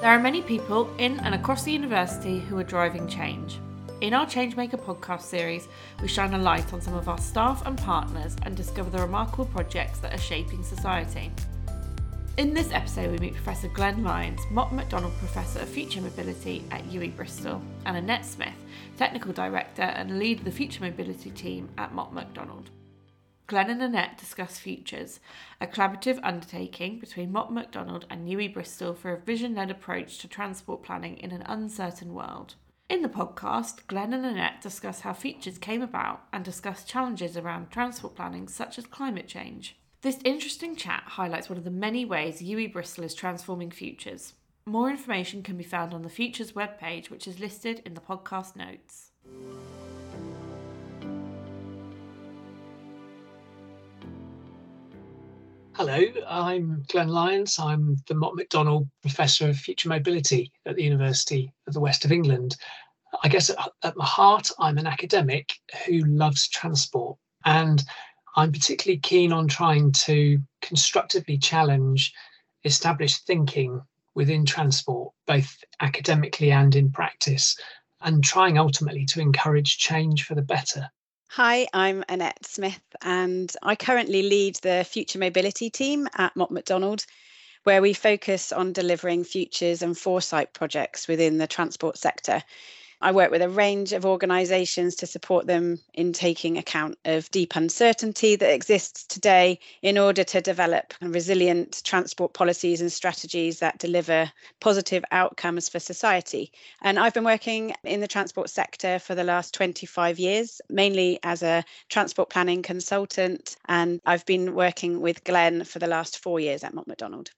There are many people in and across the university who are driving change. In our Changemaker podcast series, we shine a light on some of our staff and partners and discover the remarkable projects that are shaping society. In this episode, we meet Professor Glenn Lyons, Mott MacDonald Professor of Future Mobility at UWE Bristol, and Annette Smith, Technical Director and lead of the Future Mobility team at Mott MacDonald. Glenn and Annette discuss Futures, a collaborative undertaking between Mott MacDonald and UWE Bristol for a vision led approach to transport planning in an uncertain world. In the podcast, Glenn and Annette discuss how Futures came about and discuss challenges around transport planning such as climate change. This interesting chat highlights one of the many ways UWE Bristol is transforming Futures. More information can be found on the Futures webpage, which is listed in the podcast notes. Hello, I'm Glenn Lyons. I'm the Mott MacDonald Professor of Future Mobility at the University of the West of England. I guess at, at my heart, I'm an academic who loves transport, and I'm particularly keen on trying to constructively challenge established thinking within transport, both academically and in practice, and trying ultimately to encourage change for the better. Hi, I'm Annette Smith, and I currently lead the Future Mobility team at Mott MacDonald, where we focus on delivering futures and foresight projects within the transport sector. I work with a range of organisations to support them in taking account of deep uncertainty that exists today in order to develop resilient transport policies and strategies that deliver positive outcomes for society. And I've been working in the transport sector for the last 25 years, mainly as a transport planning consultant. And I've been working with Glenn for the last four years at Mott MacDonald.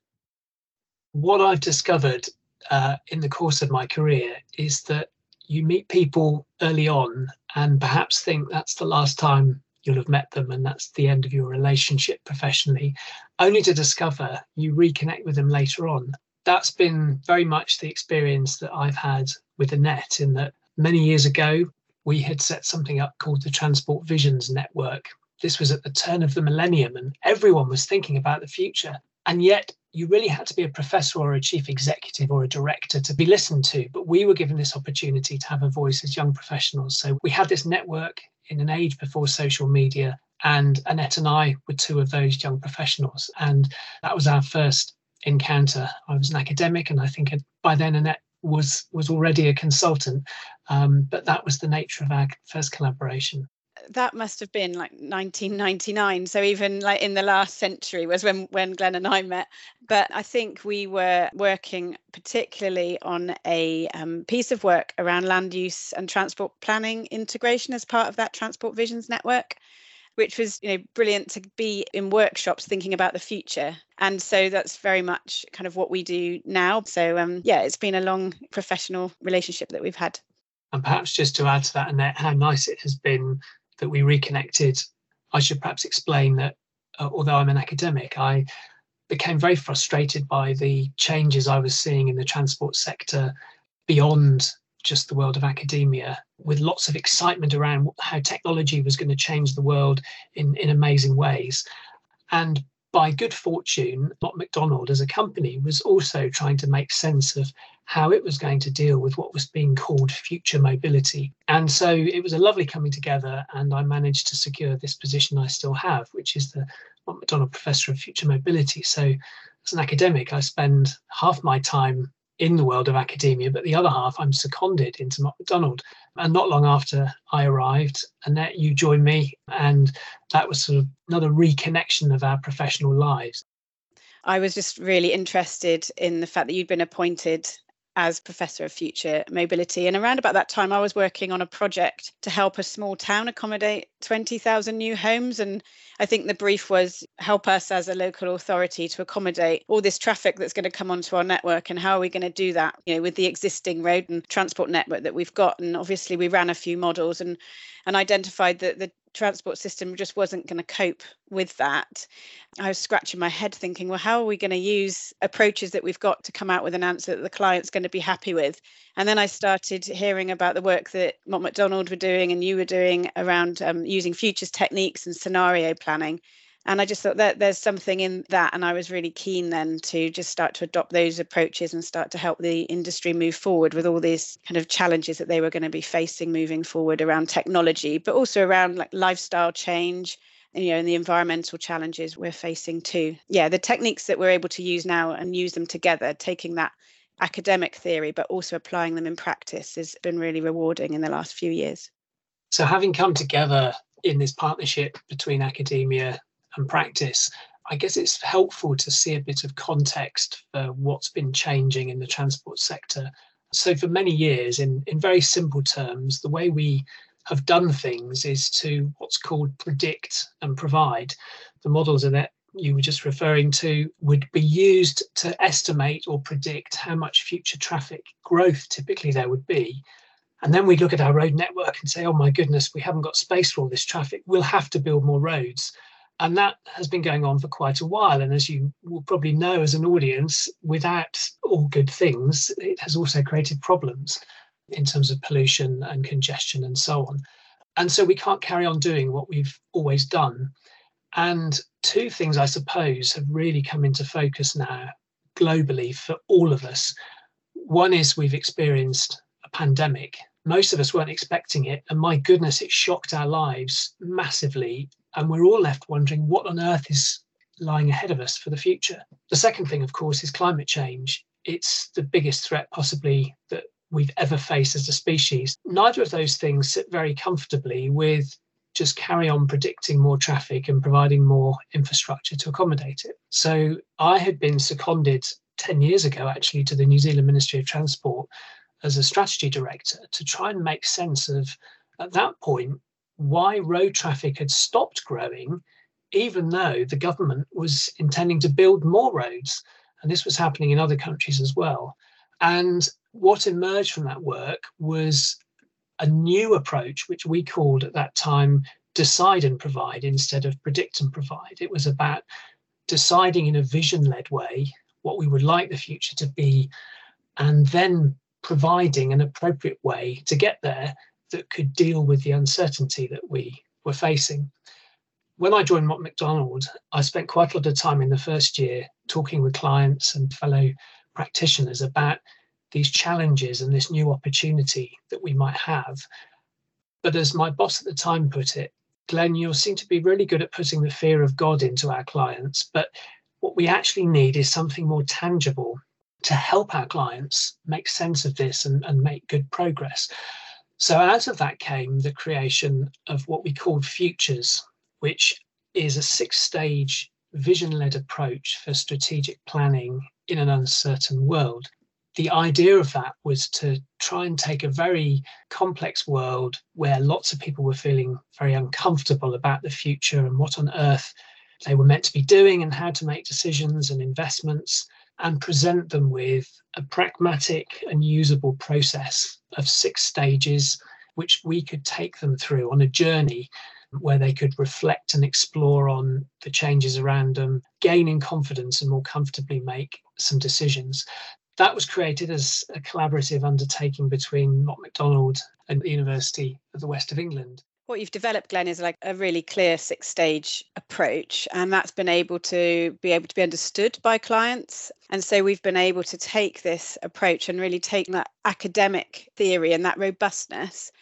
What I've discovered uh, in the course of my career is that you meet people early on and perhaps think that's the last time you'll have met them and that's the end of your relationship professionally, only to discover you reconnect with them later on. That's been very much the experience that I've had with Annette, in that many years ago, we had set something up called the Transport Visions Network. This was at the turn of the millennium, and everyone was thinking about the future. And yet, you really had to be a professor or a chief executive or a director to be listened to. But we were given this opportunity to have a voice as young professionals. So we had this network in an age before social media. And Annette and I were two of those young professionals. And that was our first encounter. I was an academic, and I think by then Annette was was already a consultant. Um, but that was the nature of our first collaboration that must have been like 1999 so even like in the last century was when when glenn and i met. But i think we were working particularly on a um, piece of work around land use and transport planning integration as part of that transport visions network which was you know brilliant to be in workshops thinking about the future. And so that's very much kind of what we do now. So um, yeah it's been a long professional relationship that we've had. And perhaps just to add to that annette how nice it has been that we reconnected, I should perhaps explain that uh, although I'm an academic, I became very frustrated by the changes I was seeing in the transport sector beyond just the world of academia, with lots of excitement around how technology was going to change the world in, in amazing ways. And by good fortune, Mott MacDonald as a company was also trying to make sense of how it was going to deal with what was being called future mobility. And so it was a lovely coming together, and I managed to secure this position I still have, which is the Mott MacDonald Professor of Future Mobility. So as an academic, I spend half my time in the world of academia, but the other half I'm seconded into Mott MacDonald. And not long after I arrived, Annette, you joined me, and that was sort of another reconnection of our professional lives. I was just really interested in the fact that you'd been appointed as Professor of Future Mobility. And around about that time, I was working on a project to help a small town accommodate 20,000 new homes. And I think the brief was help us as a local authority to accommodate all this traffic that's going to come onto our network. And how are we going to do that, you know, with the existing road and transport network that we've got? And obviously, we ran a few models and and identified that the transport system just wasn't going to cope with that. I was scratching my head thinking, well, how are we going to use approaches that we've got to come out with an answer that the client's going to be happy with? And then I started hearing about the work that Mott MacDonald were doing and you were doing around um, using futures techniques and scenario planning. And I just thought that there's something in that. And I was really keen then to just start to adopt those approaches and start to help the industry move forward with all these kind of challenges that they were going to be facing moving forward around technology, but also around like lifestyle change you know, and the environmental challenges we're facing too. Yeah, the techniques that we're able to use now and use them together, taking that academic theory, but also applying them in practice has been really rewarding in the last few years. So, having come together in this partnership between academia and practice, I guess it's helpful to see a bit of context for what's been changing in the transport sector. So, for many years, in, in very simple terms, the way we have done things is to what's called predict and provide. The models that you were just referring to would be used to estimate or predict how much future traffic growth typically there would be. And then we look at our road network and say, oh my goodness, we haven't got space for all this traffic. We'll have to build more roads. And that has been going on for quite a while. And as you will probably know as an audience, without all good things, it has also created problems in terms of pollution and congestion and so on. And so we can't carry on doing what we've always done. And two things, I suppose, have really come into focus now globally for all of us. One is we've experienced a pandemic. Most of us weren't expecting it. And my goodness, it shocked our lives massively. And we're all left wondering what on earth is lying ahead of us for the future. The second thing, of course, is climate change. It's the biggest threat possibly that we've ever faced as a species. Neither of those things sit very comfortably with just carry on predicting more traffic and providing more infrastructure to accommodate it. So I had been seconded 10 years ago actually to the New Zealand Ministry of Transport as a strategy director to try and make sense of at that point why road traffic had stopped growing even though the government was intending to build more roads and this was happening in other countries as well and what emerged from that work was a new approach, which we called at that time decide and provide instead of predict and provide. It was about deciding in a vision led way what we would like the future to be, and then providing an appropriate way to get there that could deal with the uncertainty that we were facing. When I joined Mott MacDonald, I spent quite a lot of time in the first year talking with clients and fellow practitioners about these challenges and this new opportunity that we might have. But as my boss at the time put it, Glenn, you seem to be really good at putting the fear of God into our clients. But what we actually need is something more tangible to help our clients make sense of this and, and make good progress. So, out of that came the creation of what we called Futures, which is a six stage vision led approach for strategic planning in an uncertain world. The idea of that was to try and take a very complex world where lots of people were feeling very uncomfortable about the future and what on earth they were meant to be doing and how to make decisions and investments and present them with a pragmatic and usable process of six stages which we could take them through on a journey where they could reflect and explore on the changes around them, gaining confidence and more comfortably make some decisions that was created as a collaborative undertaking between Mott MacDonald and the University of the West of England. What you've developed, Glenn, is like a really clear six stage approach, and that's been able to be able to be understood by clients. And so we've been able to take this approach and really take that academic theory and that robustness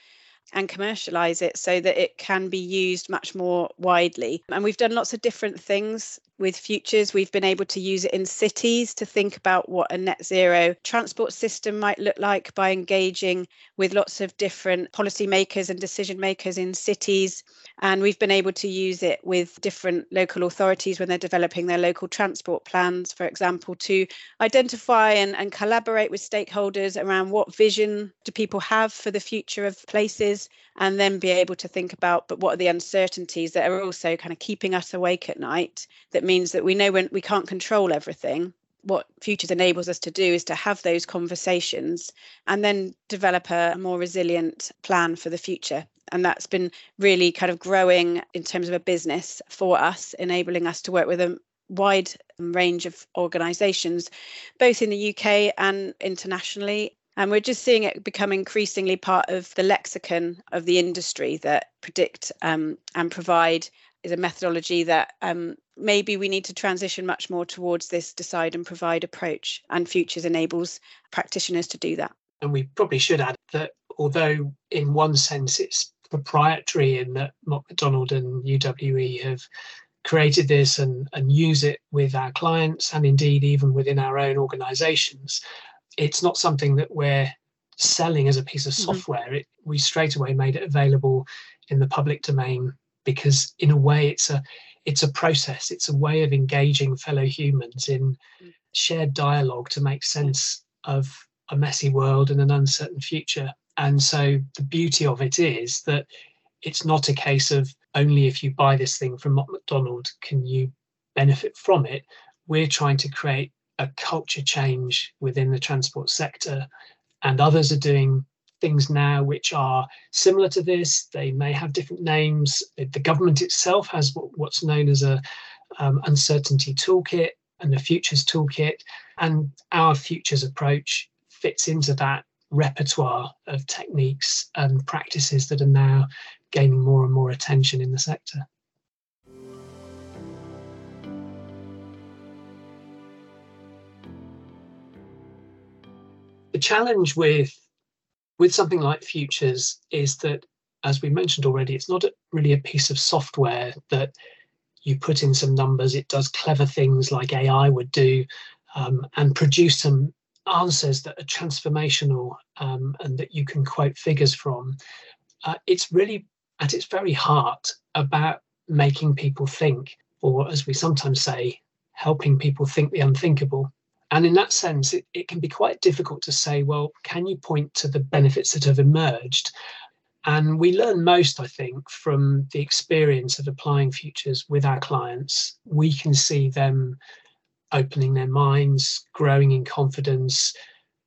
and commercialize it so that it can be used much more widely. And we've done lots of different things with futures. We've been able to use it in cities to think about what a net zero transport system might look like by engaging with lots of different policymakers and decision makers in cities. And we've been able to use it with different local authorities when they're developing their local transport plans, for example, to identify and, and collaborate with stakeholders around what vision do people have for the future of places and then be able to think about but what are the uncertainties that are also kind of keeping us awake at night that means that we know when we can't control everything. What futures enables us to do is to have those conversations and then develop a, more resilient plan for the future. And that's been really kind of growing in terms of a business for us enabling us to work with a wide range of organizations both in the UK and internationally. And we're just seeing it become increasingly part of the lexicon of the industry that predict um, and provide is a methodology that um, maybe we need to transition much more towards this decide and provide approach, and Futures enables practitioners to do that. And we probably should add that although in one sense it's proprietary in that Mott MacDonald and UWE have created this and, and use it with our clients and indeed even within our own organizations, it's not something that we're selling as a piece of mm-hmm. software. Mm-hmm. It, we straight away made it available in the public domain because in a way it's a it's a process. It's a way of engaging fellow humans in shared dialogue to make sense of a messy world and an uncertain future. And so the beauty of it is that it's not a case of only if you buy this thing from MacDonald can you benefit from it. We're trying to create a culture change within the transport sector and others are doing things now which are similar to this. They may have different names. The government itself has what's known as a um, uncertainty toolkit and a futures toolkit, and our futures approach fits into that repertoire of techniques and practices that are now gaining more and more attention in the sector. The challenge with with something like futures is that as we mentioned already it's not really a piece of software that you put in some numbers. It does clever things like ai would do um, and produce some answers that are transformational um, and that you can quote figures from. Uh, it's really at its very heart about making people think or as we sometimes say helping people think the unthinkable and in that sense, it, it can be quite difficult to say, well, can you point to the benefits that have emerged? And we learn most, I think, from the experience of applying futures with our clients. We can see them opening their minds, growing in confidence,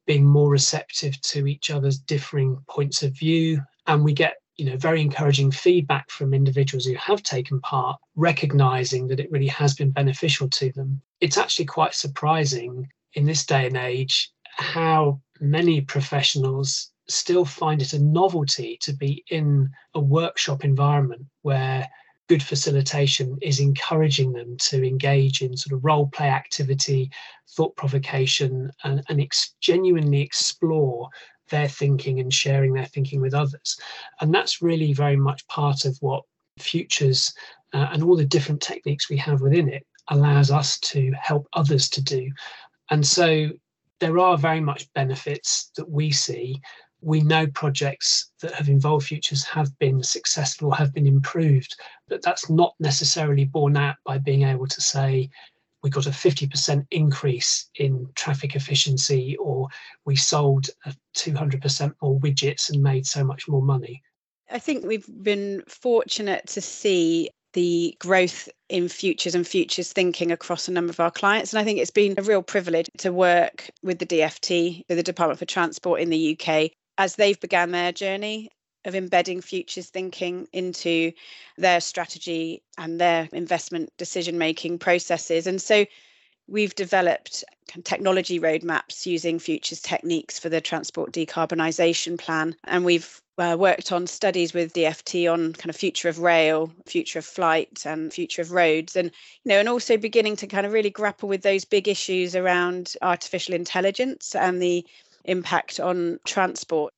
being more receptive to each other's differing points of view. And we get you know very encouraging feedback from individuals who have taken part recognizing that it really has been beneficial to them it's actually quite surprising in this day and age how many professionals still find it a novelty to be in a workshop environment where good facilitation is encouraging them to engage in sort of role play activity, thought provocation, and, and ex- genuinely explore their thinking and sharing their thinking with others. And that's really very much part of what futures uh, and all the different techniques we have within it allows us to help others to do. And so there are very much benefits that we see. We know projects that have involved futures have been successful, have been improved, but that's not necessarily borne out by being able to say, we got a 50% increase in traffic efficiency, or we sold 200% more widgets and made so much more money. I think we've been fortunate to see the growth in futures and futures thinking across a number of our clients. And I think it's been a real privilege to work with the DFT, with the Department for Transport in the UK, as they've began their journey of embedding futures thinking into their strategy and their investment decision making processes. And so we've developed technology roadmaps using futures techniques for the transport decarbonisation plan. And we've uh, worked on studies with DFT on kind of future of rail, future of flight, and future of roads, and you know, and also beginning to kind of really grapple with those big issues around artificial intelligence and the impact on transport.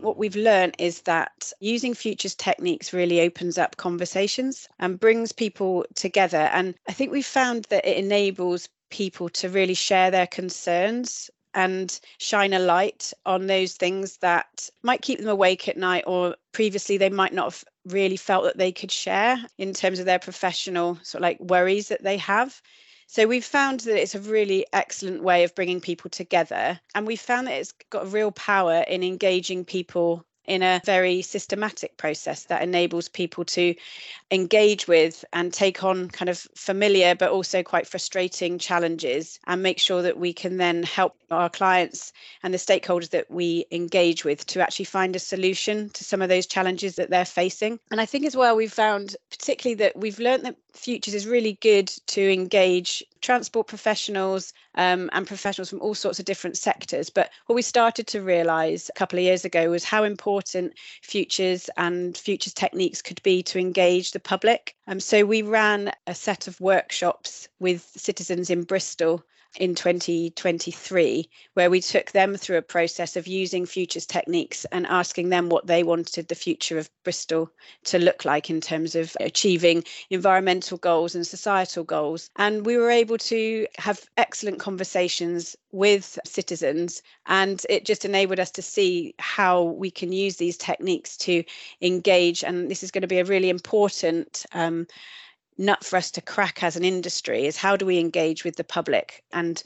what we've learned is that using futures techniques really opens up conversations and brings people together. And I think we've found that it enables people to really share their concerns and shine a light on those things that might keep them awake at night or previously they might not have really felt that they could share in terms of their professional sort of like worries that they have so we've found that it's a really excellent way of bringing people together. And we've found that it's got a real power in engaging people in a very systematic process that enables people to engage with and take on kind of familiar but also quite frustrating challenges and make sure that we can then help our clients and the stakeholders that we engage with to actually find a solution to some of those challenges that they're facing. And I think as well, we've found particularly that we've learned that Futures is really good to engage transport professionals um, and professionals from all sorts of different sectors. But what we started to realise a couple of years ago was how important futures and futures techniques could be to engage the public. Um, so we ran a set of workshops with citizens in Bristol in 2023, where we took them through a process of using futures techniques and asking them what they wanted the future of Bristol to look like in terms of achieving environmental goals and societal goals. And we were able to have excellent conversations with citizens, and it just enabled us to see how we can use these techniques to engage. And this is going to be a really important. Um, nut for us to crack as an industry is how do we engage with the public? And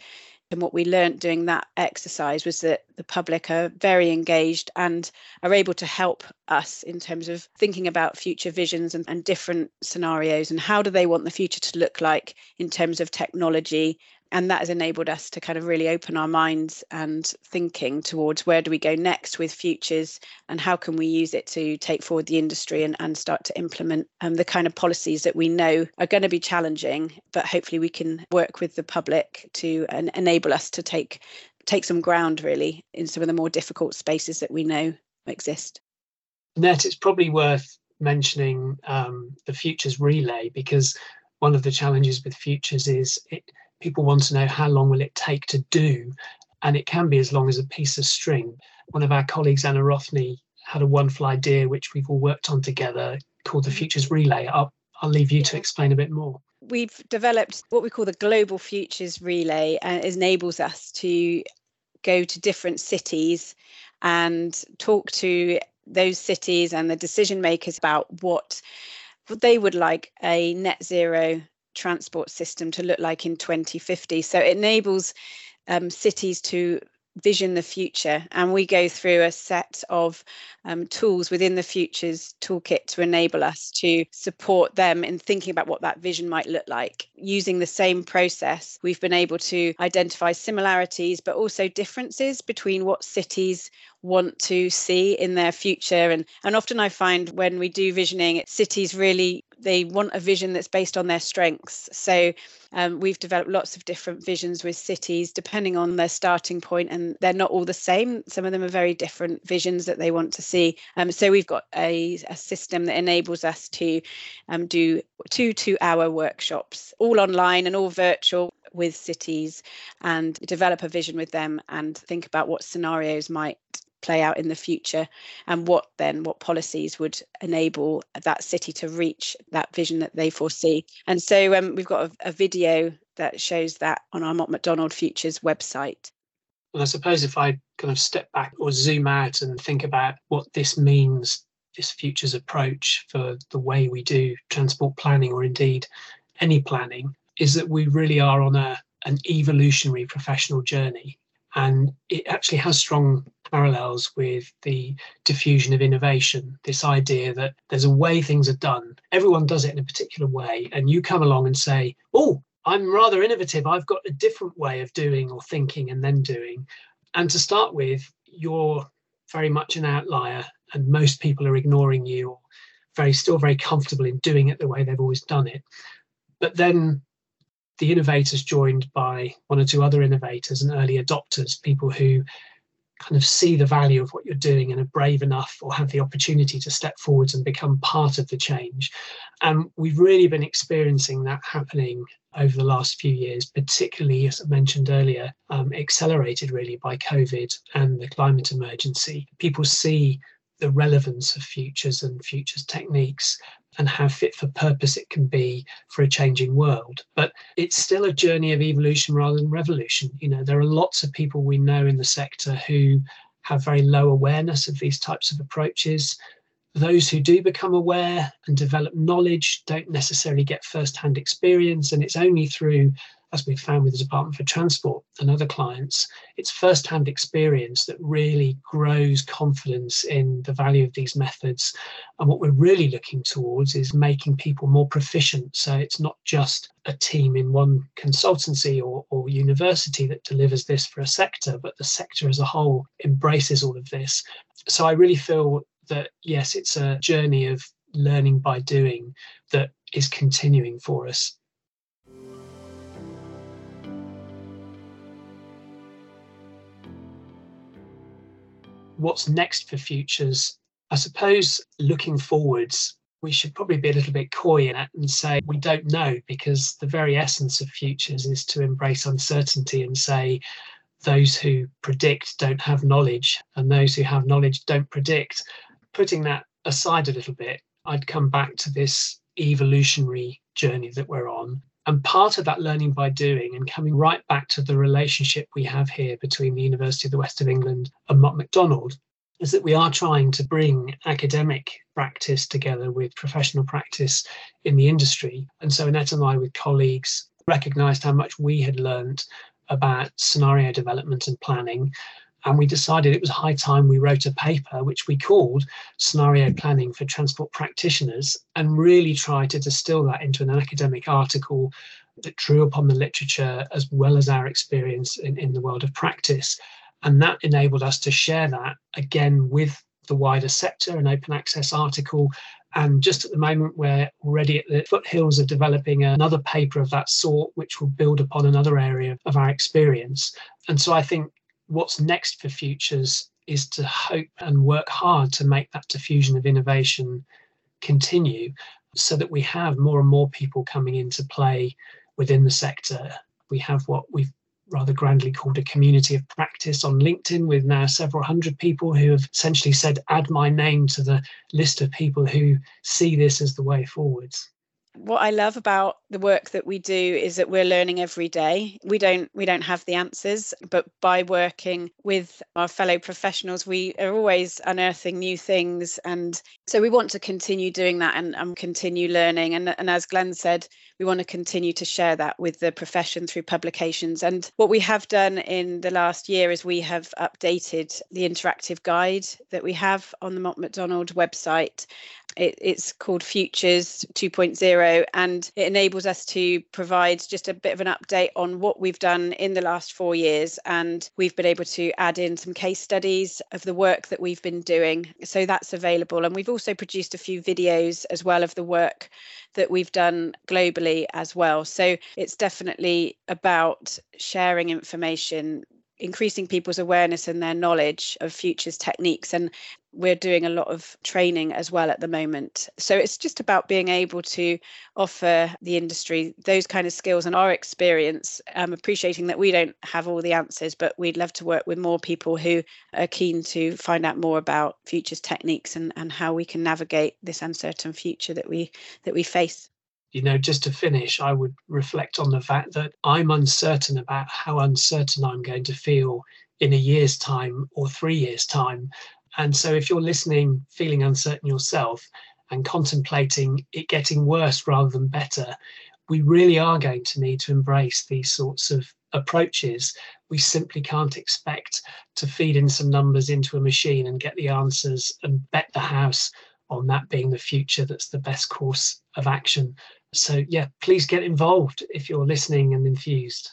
and what we learned doing that exercise was that the public are very engaged and are able to help us in terms of thinking about future visions and, and different scenarios and how do they want the future to look like in terms of technology and that has enabled us to kind of really open our minds and thinking towards where do we go next with futures and how can we use it to take forward the industry and, and start to implement um, the kind of policies that we know are going to be challenging but hopefully we can work with the public to enable us to take take some ground really in some of the more difficult spaces that we know exist. Net it's probably worth mentioning um, the futures relay because one of the challenges with futures is it people want to know how long will it take to do and it can be as long as a piece of string. One of our colleagues anna rothney had a wonderful idea which we've all worked on together called the mm-hmm. futures relay. I'll, I'll leave you to explain a bit more. We've developed what we call the global futures relay and it enables us to go to different cities and talk to those cities and the decision makers about what they would like a net zero transport system to look like in 2050. So it enables um, cities to vision the future and we go through a set of um, tools within the futures toolkit to enable us to support them in thinking about what that vision might look like using the same process we've been able to identify similarities but also differences between what cities want to see in their future and and often i find when we do visioning cities really they want a vision that's based on their strengths. So um, we've developed lots of different visions with cities depending on their starting point, and they're not all the same. Some of them are very different visions that they want to see. Um, so we've got a, a, system that enables us to um, do two two-hour workshops, all online and all virtual with cities and develop a vision with them and think about what scenarios might play out in the future and what then what policies would enable that city to reach that vision that they foresee. And so um, we've got a, a video that shows that on our Mott MacDonald Futures website. Well i suppose if i kind of step back or zoom out and think about what this means this futures approach for the way we do transport planning or indeed any planning is that we really are on a an evolutionary professional journey and it actually has strong parallels with the diffusion of innovation this idea that there's a way things are done. Everyone does it in a particular way. And you come along and say oh i'm rather innovative. I've got a different way of doing or thinking and then doing. And to start with you're very much an outlier and most people are ignoring you or very still very comfortable in doing it the way they've always done it. But then the innovators joined by one or two other innovators and early adopters, people who kind of see the value of what you're doing and are brave enough or have the opportunity to step forwards and become part of the change. And we've really been experiencing that happening over the last few years, particularly, as I mentioned earlier, um, accelerated really by COVID and the climate emergency. People see the relevance of futures and futures techniques and how fit for purpose it can be for a changing world. But it's still a journey of evolution rather than revolution. You know, there are lots of people we know in the sector who have very low awareness of these types of approaches. Those who do become aware and develop knowledge don't necessarily get first hand experience. And it's only through as we've found with the Department for Transport and other clients, it's first-hand experience that really grows confidence in the value of these methods. And what we're really looking towards is making people more proficient. So it's not just a team in one consultancy or, or university that delivers this for a sector, but the sector as a whole embraces all of this. So I really feel that yes, it's a journey of learning by doing that is continuing for us. What's next for futures? I suppose looking forwards, we should probably be a little bit coy in it and say we don't know because the very essence of futures is to embrace uncertainty and say those who predict don't have knowledge and those who have knowledge don't predict. Putting that aside a little bit, I'd come back to this evolutionary journey that we're on. And part of that learning by doing and coming right back to the relationship we have here between the University of the West of England and Mott MacDonald is that we are trying to bring academic practice together with professional practice in the industry. And so Annette and I, with colleagues, recognized how much we had learned about scenario development and planning. And we decided it was high time we wrote a paper which we called Scenario Planning for Transport Practitioners and really tried to distill that into an academic article that drew upon the literature as well as our experience in, in the world of practice and that enabled us to share that again with the wider sector, an open access article. And just at the moment, we're already at the foothills of developing another paper of that sort, which will build upon another area of our experience. And so I think what's next for futures is to hope and work hard to make that diffusion of innovation continue so that we have more and more people coming into play within the sector. We have what we've rather grandly called a community of practice on LinkedIn with now several hundred people who have essentially said, add my name to the list of people who see this as the way forwards what I love about the work that we do is that we're learning every day. We don't we don't have the answers, but by working with our fellow professionals, we are always unearthing new things. And so we want to continue doing that and, and continue learning. And, and as Glenn said, we want to continue to share that with the profession through publications. And what we have done in the last year is we have updated the interactive guide that we have on the Mott MacDonald website it, it's called Futures 2.0, and it enables us to provide just a bit of an update on what we've done in the last four years. And we've been able to add in some case studies of the work that we've been doing. So that's available. And we've also produced a few videos as well of the work that we've done globally as well. So it's definitely about sharing information increasing people's awareness and their knowledge of futures techniques and we're doing a lot of training as well at the moment. So it's just about being able to offer the industry those kind of skills and our experience. Um, appreciating that we don't have all the answers but we'd love to work with more people who are keen to find out more about futures techniques and, and how we can navigate this uncertain future that we that we face. You know, just to finish, I would reflect on the fact that I'm uncertain about how uncertain I'm going to feel in a year's time or three years' time. And so, if you're listening, feeling uncertain yourself, and contemplating it getting worse rather than better, we really are going to need to embrace these sorts of approaches. We simply can't expect to feed in some numbers into a machine and get the answers and bet the house on that being the future that's the best course of action. So, yeah, please get involved if you're listening and infused.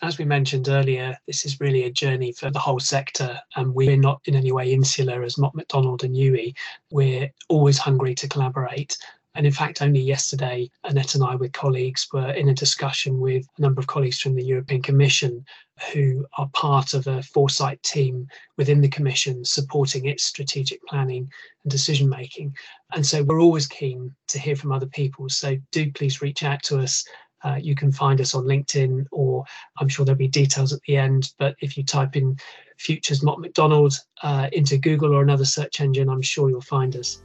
As we mentioned earlier, this is really a journey for the whole sector, and we're not in any way insular as Mott MacDonald and UWE. We're always hungry to collaborate. And in fact, only yesterday, Annette and I, with colleagues, were in a discussion with a number of colleagues from the European Commission who are part of a foresight team within the Commission supporting its strategic planning and decision making. And so we're always keen to hear from other people. So do please reach out to us. Uh, you can find us on LinkedIn, or I'm sure there'll be details at the end. But if you type in Futures Mott MacDonald uh, into Google or another search engine, I'm sure you'll find us.